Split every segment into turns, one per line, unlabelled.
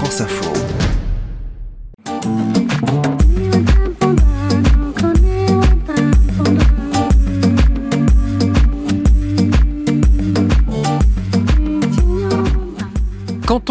France Info.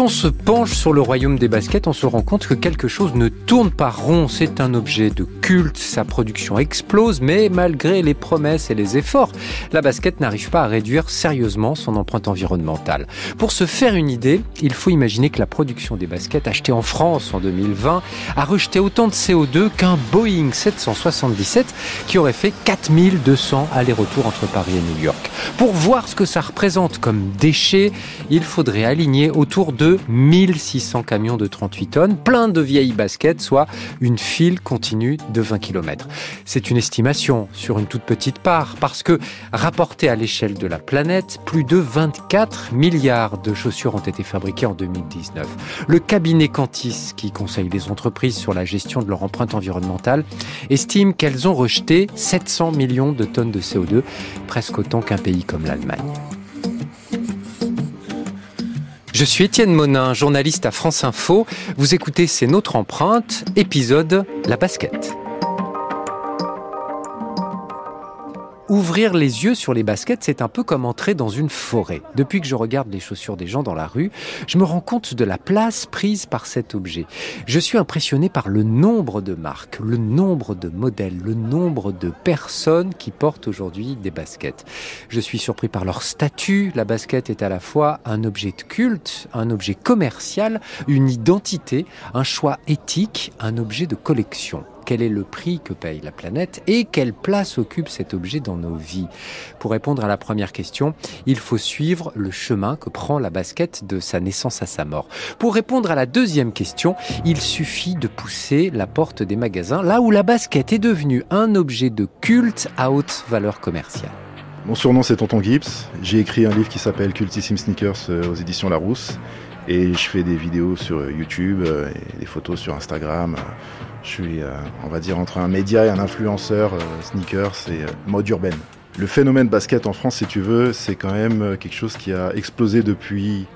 On se penche sur le royaume des baskets, on se rend compte que quelque chose ne tourne pas rond. C'est un objet de culte, sa production explose, mais malgré les promesses et les efforts, la basket n'arrive pas à réduire sérieusement son empreinte environnementale. Pour se faire une idée, il faut imaginer que la production des baskets achetées en France en 2020 a rejeté autant de CO2 qu'un Boeing 777 qui aurait fait 4200 allers-retours entre Paris et New York. Pour voir ce que ça représente comme déchets, il faudrait aligner autour de 1600 camions de 38 tonnes, plein de vieilles baskets, soit une file continue de 20 km. C'est une estimation sur une toute petite part, parce que, rapporté à l'échelle de la planète, plus de 24 milliards de chaussures ont été fabriquées en 2019. Le cabinet Cantis, qui conseille les entreprises sur la gestion de leur empreinte environnementale, estime qu'elles ont rejeté 700 millions de tonnes de CO2, presque autant qu'un pays comme l'Allemagne. Je suis Étienne Monin, journaliste à France Info. Vous écoutez C'est notre empreinte, épisode La basket. Ouvrir les yeux sur les baskets, c'est un peu comme entrer dans une forêt. Depuis que je regarde les chaussures des gens dans la rue, je me rends compte de la place prise par cet objet. Je suis impressionné par le nombre de marques, le nombre de modèles, le nombre de personnes qui portent aujourd'hui des baskets. Je suis surpris par leur statut. La basket est à la fois un objet de culte, un objet commercial, une identité, un choix éthique, un objet de collection quel est le prix que paye la planète et quelle place occupe cet objet dans nos vies. Pour répondre à la première question, il faut suivre le chemin que prend la basket de sa naissance à sa mort. Pour répondre à la deuxième question, il suffit de pousser la porte des magasins là où la basket est devenue un objet de culte à haute valeur commerciale.
Mon surnom c'est Tonton Gibbs. J'ai écrit un livre qui s'appelle Cultissime Sneakers euh, aux éditions Larousse. Et je fais des vidéos sur YouTube euh, des photos sur Instagram. Je suis, euh, on va dire, entre un média et un influenceur euh, sneakers et mode urbaine. Le phénomène basket en France, si tu veux, c'est quand même quelque chose qui a explosé depuis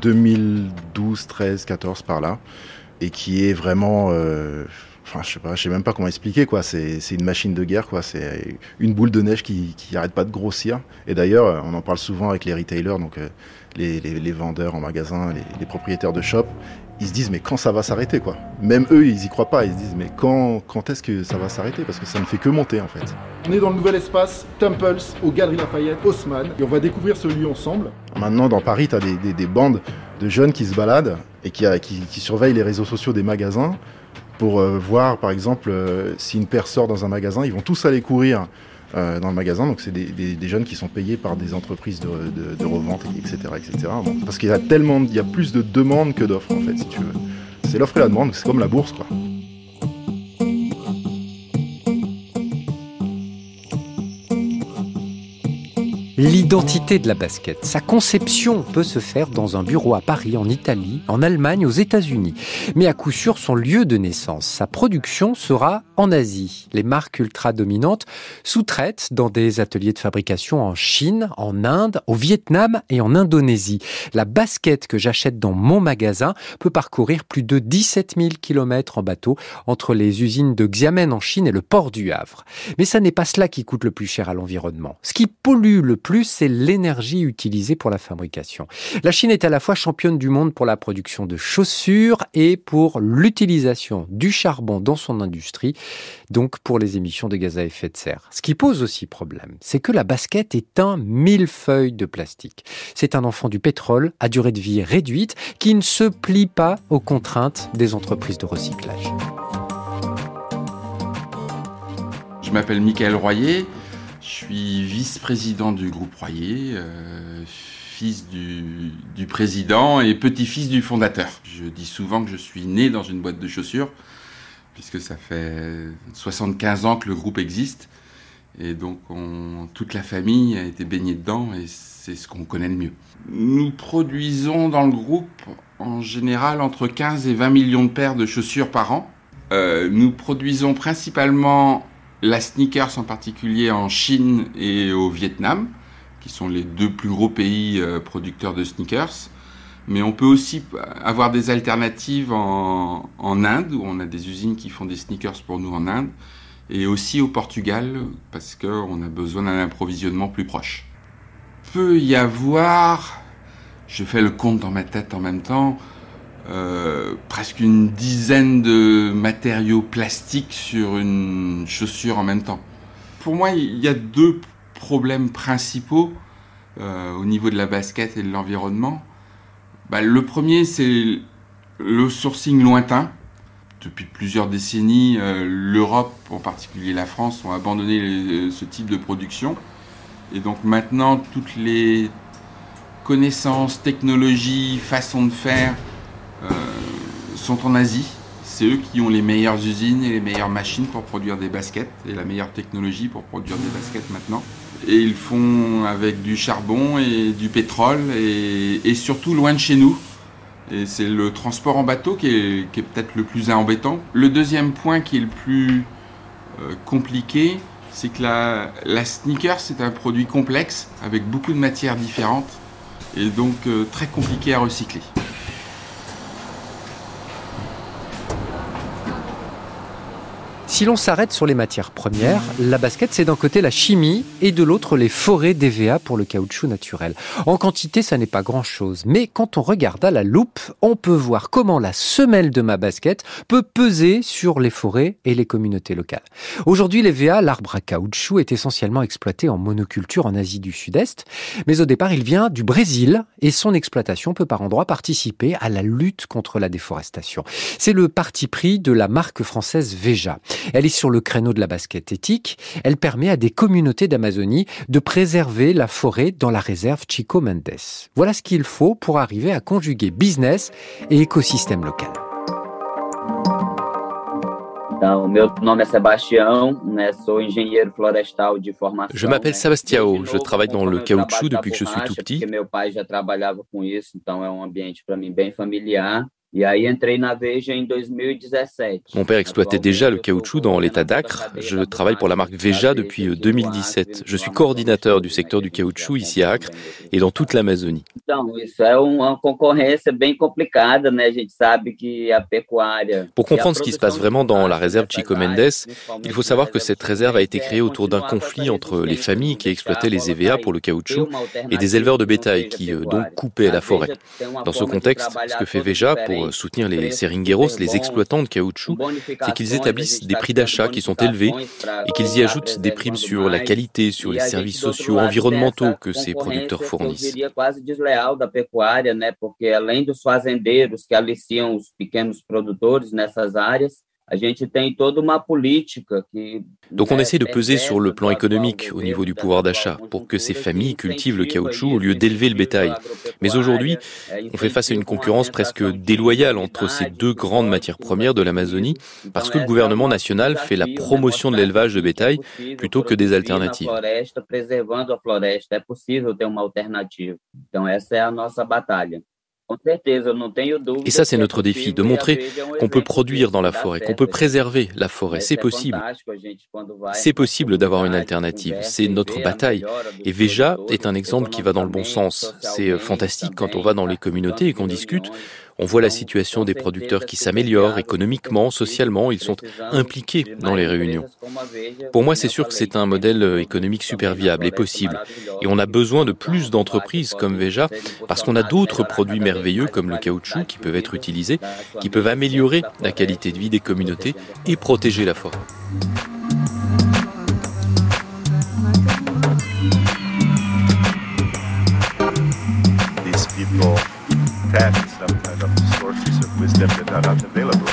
2012, 13, 14 par là, et qui est vraiment, enfin, je sais sais même pas comment expliquer quoi. C'est une machine de guerre quoi. C'est une boule de neige qui, qui arrête pas de grossir. Et d'ailleurs, on en parle souvent avec les retailers, donc les, les, les, vendeurs en magasin, les, les, propriétaires de shop, ils se disent mais quand ça va s'arrêter quoi? Même eux ils y croient pas, ils se disent mais quand, quand est-ce que ça va s'arrêter? Parce que ça ne fait que monter en fait.
On est dans le nouvel espace Temples aux Galeries Lafayette, Haussmann et on va découvrir ce lieu ensemble.
Maintenant dans Paris tu as des, des, des, bandes de jeunes qui se baladent et qui, qui, qui surveillent les réseaux sociaux des magasins pour euh, voir par exemple euh, si une paire sort dans un magasin, ils vont tous aller courir euh, dans le magasin. Donc c'est des, jeunes qui sont payés par des entreprises de, revente, etc., etc. Parce qu'il y a tellement, il y a plus de demandes que d'offres en fait, si tu veux. C'est l'offre et la demande, c'est comme la bourse, quoi.
L'identité de la basket, sa conception peut se faire dans un bureau à Paris, en Italie, en Allemagne, aux États-Unis. Mais à coup sûr, son lieu de naissance, sa production sera en Asie. Les marques ultra dominantes sous-traitent dans des ateliers de fabrication en Chine, en Inde, au Vietnam et en Indonésie. La basket que j'achète dans mon magasin peut parcourir plus de 17 000 km en bateau entre les usines de Xiamen en Chine et le port du Havre. Mais ça n'est pas cela qui coûte le plus cher à l'environnement. Ce qui pollue le plus, c'est l'énergie utilisée pour la fabrication. La Chine est à la fois championne du monde pour la production de chaussures et pour l'utilisation du charbon dans son industrie, donc pour les émissions de gaz à effet de serre. Ce qui pose aussi problème, c'est que la basket est un millefeuille de plastique. C'est un enfant du pétrole à durée de vie réduite qui ne se plie pas aux contraintes des entreprises de recyclage.
Je m'appelle Michael Royer. Je suis vice-président du groupe Royer, euh, fils du, président et petit-fils du fondateur. Je dis souvent que je suis né dans une boîte de chaussures, puisque ça fait 75 ans que le groupe existe. Et donc on, toute la famille a été baignée dedans et c'est ce qu'on connaît le mieux. Nous produisons dans le groupe en général entre 15 et 20 millions de paires de chaussures par an. Euh, nous produisons principalement la sneakers en particulier en Chine et au Vietnam, qui sont les deux plus gros pays euh, producteurs de sneakers. Mais on peut aussi avoir des alternatives en, en, Inde, où on a des usines qui font des sneakers pour nous en Inde, et aussi au Portugal, parce qu'on a besoin d'un approvisionnement plus proche. Peut y avoir, je fais le compte dans ma tête en même temps, euh, presque une dizaine de matériaux plastiques sur une chaussure en même temps. Pour moi, il y a deux problèmes principaux euh, au niveau de la basket et de l'environnement. Bah, le premier, c'est le sourcing lointain. Depuis plusieurs décennies, euh, l'Europe, en particulier la France, ont abandonné ce type de production. Et donc maintenant, toutes les connaissances, technologies, façons de faire sont en Asie. C'est eux qui ont les meilleures usines et les meilleures machines pour produire des baskets et la meilleure technologie pour produire des baskets maintenant. Et ils font avec du charbon et du pétrole et, surtout loin de chez nous. Et c'est le transport en bateau qui est, peut-être le plus embêtant. Le deuxième point qui est le plus euh, compliqué, c'est que la, la sneaker, c'est un produit complexe avec beaucoup de matières différentes et donc euh, très compliqué à recycler.
Si l'on s'arrête sur les matières premières, la basket c'est d'un côté la chimie et de l'autre les forêts d'EVA pour le caoutchouc naturel. En quantité, ça n'est pas grand-chose, mais quand on regarde à la loupe, on peut voir comment la semelle de ma basket peut peser sur les forêts et les communautés locales. Aujourd'hui, l'EVA, l'arbre à caoutchouc, est essentiellement exploité en monoculture en Asie du Sud-Est, mais au départ, il vient du Brésil et son exploitation peut par endroits participer à la lutte contre la déforestation. C'est le parti pris de la marque française Veja. Elle est sur le créneau de la basket éthique. Elle permet à des communautés d'Amazonie de préserver la forêt dans la réserve Chico Mendes. Voilà ce qu'il faut pour arriver à conjuguer business et écosystème local.
Je m'appelle Sebastião, je travaille dans le caoutchouc depuis que je suis tout petit. Mon père exploitait déjà le caoutchouc dans l'état d'Acre. Je travaille pour la marque Veja depuis 2017. Je suis coordinateur du secteur du caoutchouc ici à Acre et dans toute l'Amazonie. Pour comprendre ce qui se passe vraiment dans la réserve Chico Mendes, il faut savoir que cette réserve a été créée autour d'un conflit entre les familles qui exploitaient les EVA pour le caoutchouc et des éleveurs de bétail qui euh, donc coupaient la forêt. Dans ce contexte, ce que fait Veja pour soutenir les seringueros, les exploitants de caoutchouc, c'est qu'ils établissent des prix d'achat qui sont élevés et qu'ils y ajoutent des primes sur la qualité, sur les services sociaux, environnementaux que ces producteurs fournissent. Donc on essaie de peser sur le plan économique au niveau du pouvoir d'achat pour que ces familles cultivent le caoutchouc au lieu d'élever le bétail. Mais aujourd'hui, on fait face à une concurrence presque déloyale entre ces deux grandes matières premières de l'Amazonie parce que le gouvernement national fait la promotion de l'élevage de bétail plutôt que des alternatives. Et ça, c'est notre défi, de montrer qu'on peut produire dans la forêt, qu'on peut préserver la forêt. C'est possible. C'est possible d'avoir une alternative. C'est notre bataille. Et Veja est un exemple qui va dans le bon sens. C'est euh, fantastique quand on va dans les communautés et qu'on discute. On voit la situation des producteurs qui s'améliorent économiquement, socialement, ils sont impliqués dans les réunions. Pour moi, c'est sûr que c'est un modèle euh, économique super viable et possible. Et on a besoin de plus d'entreprises comme Veja parce qu'on a d'autres produits merveilleux comme le caoutchouc qui peuvent être utilisés, qui peuvent améliorer la qualité de vie des communautés et protéger la forêt.
that and sometimes of the sources of wisdom that are not available.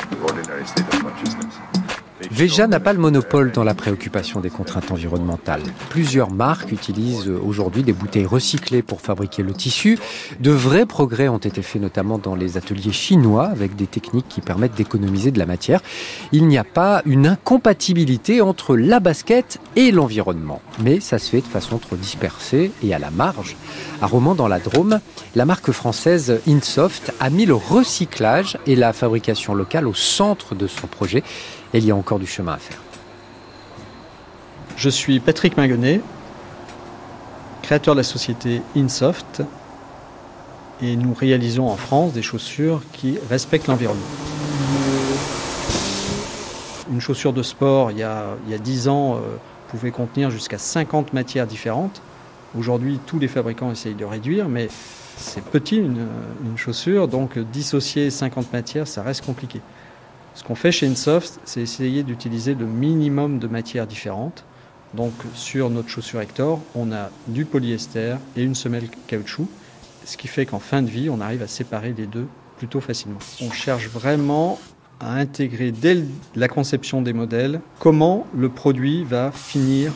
Veja n'a pas le monopole dans la préoccupation des contraintes environnementales. Plusieurs marques utilisent aujourd'hui des bouteilles recyclées pour fabriquer le tissu. De vrais progrès ont été faits notamment dans les ateliers chinois avec des techniques qui permettent d'économiser de la matière. Il n'y a pas une incompatibilité entre la basket et l'environnement, mais ça se fait de façon trop dispersée et à la marge. À Romans dans la Drôme, la marque française Insoft a mis le recyclage et la fabrication locale au centre de son projet il y a encore du chemin à faire.
Je suis Patrick Mingonnet, créateur de la société Insoft. et nous réalisons en France des chaussures qui respectent l'environnement. Une chaussure de sport, il y a, il y a 10 ans, euh, pouvait contenir jusqu'à 50 matières différentes. Aujourd'hui, tous les fabricants essayent de réduire, mais c'est petit une, une, chaussure, donc dissocier 50 matières, ça reste compliqué. Ce qu'on fait chez Insoft, c'est essayer d'utiliser le minimum de matières différentes. Donc sur notre chaussure Hector, on a du polyester et une semelle caoutchouc, ce qui fait qu'en fin de vie, on arrive à séparer les deux plutôt facilement. On cherche vraiment à intégrer dès la conception des modèles comment le produit va finir,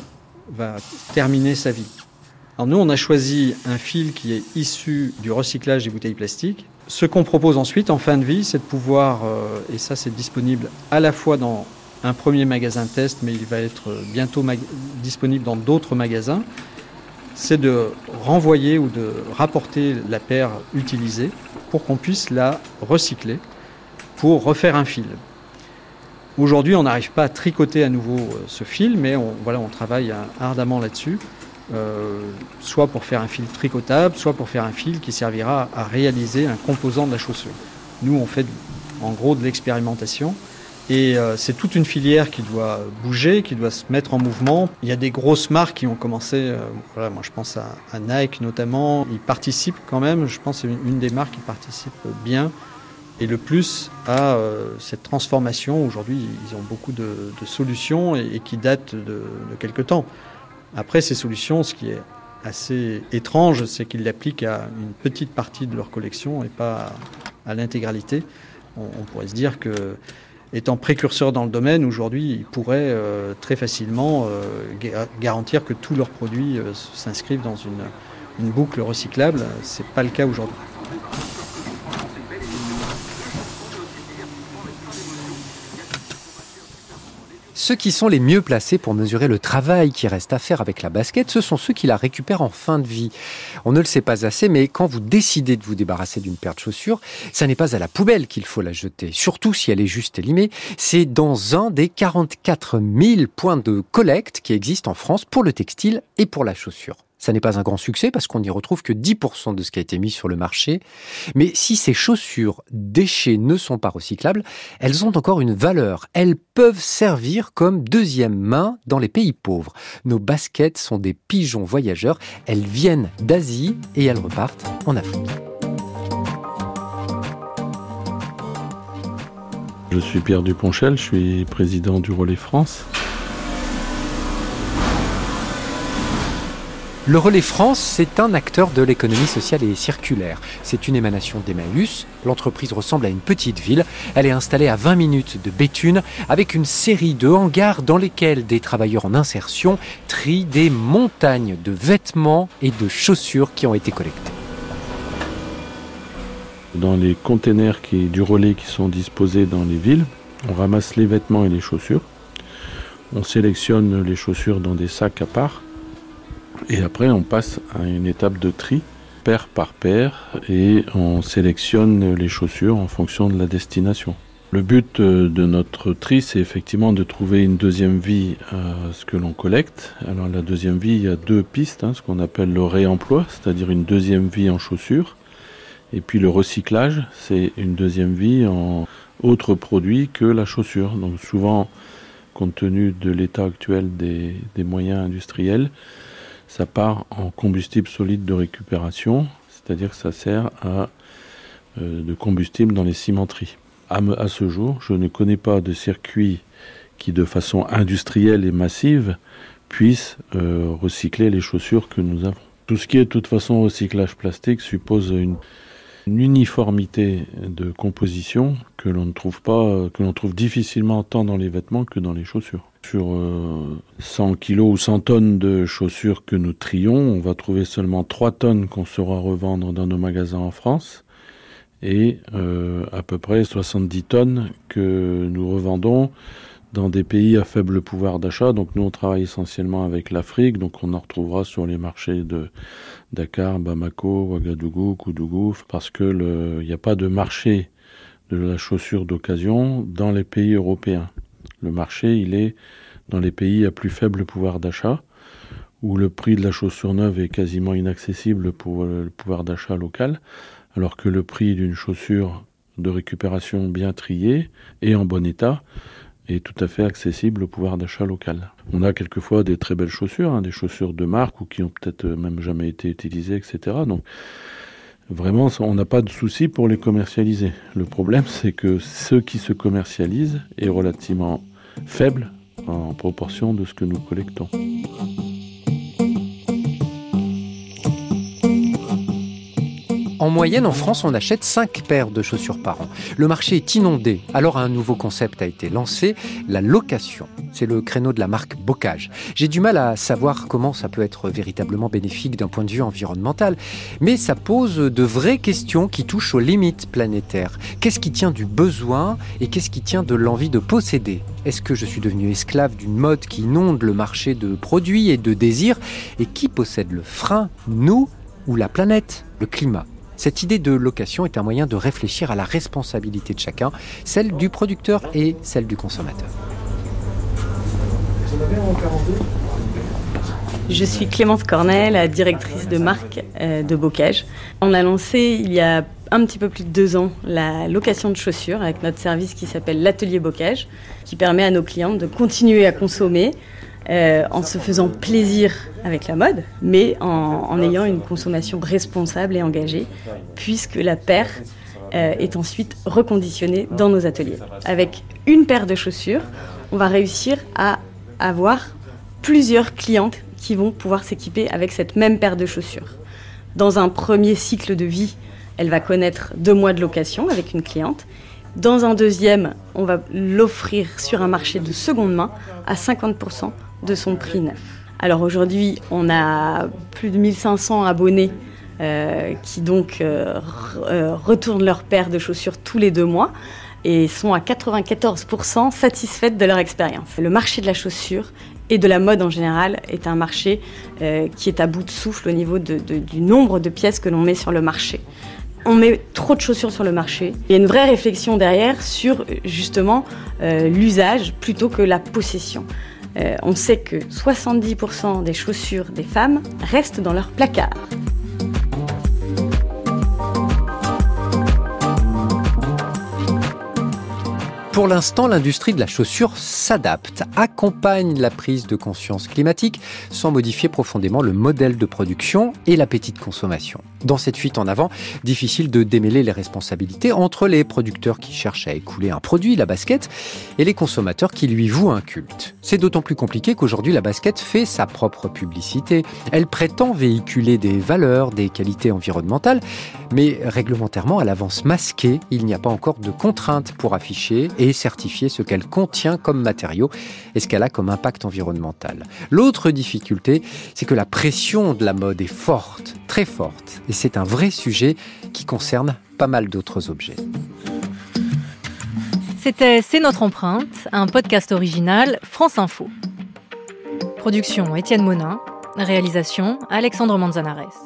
va terminer sa vie. Alors nous, on a choisi un fil qui est issu du recyclage des bouteilles plastiques. Ce qu'on propose ensuite en fin de vie, c'est de pouvoir, euh, et ça c'est disponible à la fois dans un premier magasin test, mais il va être bientôt disponible dans d'autres magasins, c'est de renvoyer ou de rapporter la paire utilisée pour qu'on puisse la recycler pour refaire un fil. Aujourd'hui, on n'arrive pas à tricoter à nouveau euh, ce fil, mais on, voilà, on travaille ardemment là-dessus, euh, soit pour faire un fil tricotable, soit pour faire un fil qui servira à réaliser un composant de la chaussure. Nous, on fait en gros de l'expérimentation. Et euh, c'est toute une filière qui doit bouger, qui doit se mettre en mouvement. Il y a des grosses marques qui ont commencé, euh, voilà, moi je pense à, Nike notamment, ils participent quand même, je pense c'est une, des marques qui participe bien et le plus à cette transformation. Aujourd'hui, ils ont beaucoup de, solutions et, et, qui datent de, de quelques temps. Après, ces solutions, ce qui est assez étrange, c'est qu'ils l'appliquent à une petite partie de leur collection et pas à, l'intégralité. On, pourrait se dire que, étant précurseur dans le domaine, aujourd'hui, ils pourraient euh, très facilement euh, garantir que tous leurs produits euh, s'inscrivent dans une, une boucle recyclable. C'est pas le cas aujourd'hui.
Ceux qui sont les mieux placés pour mesurer le travail qui reste à faire avec la basket, ce sont ceux qui la récupèrent en fin de vie. On ne le sait pas assez, mais quand vous décidez de vous débarrasser d'une paire de chaussures, ça n'est pas à la poubelle qu'il faut la jeter, surtout si elle est juste élimée. C'est dans un des 44 000 points de collecte qui existent en France pour le textile et pour la chaussure. Ça n'est pas un grand succès parce qu'on n'y retrouve que 10% de ce qui a été mis sur le marché. Mais si ces chaussures déchets ne sont pas recyclables, elles ont encore une valeur. Elles peuvent servir comme deuxième main dans les pays pauvres. Nos baskets sont des pigeons voyageurs. Elles viennent d'Asie et elles repartent en Afrique.
Je suis Pierre Duponchel, je suis président du Relais France.
Le Relais France, c'est un acteur de l'économie sociale et circulaire. C'est une émanation d'Emmaüs. L'entreprise ressemble à une petite ville. Elle est installée à 20 minutes de Béthune avec une série de hangars dans lesquels des travailleurs en insertion trient des montagnes de vêtements et de chaussures qui ont été collectés.
Dans les containers du relais qui sont disposés dans les villes, on ramasse les vêtements et les chaussures. On sélectionne les chaussures dans des sacs à part et après, on passe à une étape de tri, paire par paire, et on sélectionne les chaussures en fonction de la destination. Le but de notre tri, c'est effectivement de trouver une deuxième vie à ce que l'on collecte. Alors la deuxième vie, il y a deux pistes, hein, ce qu'on appelle le réemploi, c'est-à-dire une deuxième vie en chaussures. Et puis le recyclage, c'est une deuxième vie en autre produit que la chaussure. Donc souvent, compte tenu de l'état actuel des moyens industriels, ça part en combustible solide de récupération, c'est-à-dire que ça sert à euh, de combustible dans les cimenteries. À, ce jour, je ne connais pas de circuit qui, de façon industrielle et massive, puisse euh, recycler les chaussures que nous avons. Tout ce qui est de toute façon recyclage plastique suppose une, une uniformité de composition que l'on ne trouve pas, que l'on trouve difficilement tant dans les vêtements que dans les chaussures. Sur euh, 100 kilos ou 100 tonnes de chaussures que nous trions, on va trouver seulement 3 tonnes qu'on saura revendre dans nos magasins en France et euh, à peu près 70 tonnes que nous revendons dans des pays à faible pouvoir d'achat. Donc nous, on travaille essentiellement avec l'Afrique, donc on en retrouvera sur les marchés de Dakar, Bamako, Ouagadougou, Koudougou, parce que il n'y a pas de marché de la chaussure d'occasion dans les pays européens. Le marché, il est dans les pays à plus faible pouvoir d'achat, où le prix de la chaussure neuve est quasiment inaccessible pour le pouvoir d'achat local, alors que le prix d'une chaussure de récupération bien triée et en bon état est tout à fait accessible au pouvoir d'achat local. On a quelquefois des très belles chaussures, hein, des chaussures de marque ou qui ont peut-être même jamais été utilisées, etc. Donc vraiment, on n'a pas de souci pour les commercialiser. Le problème, c'est que ce qui se commercialise est relativement faible en proportion de ce que nous collectons.
En moyenne, en France, on achète 5 paires de chaussures par an. Le marché est inondé. Alors un nouveau concept a été lancé, la location. C'est le créneau de la marque Bocage. J'ai du mal à savoir comment ça peut être véritablement bénéfique d'un point de vue environnemental, mais ça pose de vraies questions qui touchent aux limites planétaires. Qu'est-ce qui tient du besoin et qu'est-ce qui tient de l'envie de posséder? Est-ce que je suis devenu esclave d'une mode qui inonde le marché de produits et de désirs? Et qui possède le frein, nous ou la planète, le climat cette idée de location est un moyen de réfléchir à la responsabilité de chacun, celle du producteur et celle du consommateur.
Je suis Clémence Cornet, directrice de marque euh, de Bocage. On a lancé il y a un petit peu plus de deux ans la location de chaussures avec notre service qui s'appelle l'atelier Bocage, qui permet à nos clients de continuer à consommer euh, en se faisant plaisir avec la mode, mais en, ayant une consommation responsable et engagée, puisque la paire euh, est ensuite reconditionnée dans nos ateliers. Avec une paire de chaussures, on va réussir à avoir plusieurs clientes qui vont pouvoir s'équiper avec cette même paire de chaussures. Dans un premier cycle de vie, elle va connaître deux mois de location avec une cliente. Dans un deuxième, on va l'offrir sur un marché de seconde main à 50% de son prix neuf. Alors aujourd'hui, on a plus de 1500 abonnés euh, qui donc euh, euh, retournent leur paire de chaussures tous les deux mois et sont à 94% satisfaites de leur expérience. Le marché de la chaussure et de la mode en général est un marché qui est à bout de souffle au niveau du nombre de pièces que l'on met sur le marché. On met trop de chaussures sur le marché. Il y a une vraie réflexion derrière sur justement l'usage plutôt que la possession. Euh, on sait que 70% des chaussures des femmes restent dans leur placard.
Pour l'instant, l'industrie de la chaussure s'adapte, accompagne la prise de conscience climatique sans modifier profondément le modèle de production et l'appétit de consommation. Dans cette fuite en avant, difficile de démêler les responsabilités entre les producteurs qui cherchent à écouler un produit, la basket, et les consommateurs qui lui vouent un culte. C'est d'autant plus compliqué qu'aujourd'hui la basket fait sa propre publicité. Elle prétend véhiculer des valeurs, des qualités environnementales, mais réglementairement elle avance masquée. Il n'y a pas encore de contraintes pour afficher et certifier ce qu'elle contient comme matériau et ce qu'elle a comme impact environnemental. L'autre difficulté, c'est que la pression de la mode est forte, très forte, et c'est un vrai sujet qui concerne pas mal d'autres objets.
C'était C'est notre empreinte, un podcast original France Info. Production Étienne Monin, réalisation Alexandre Manzanares.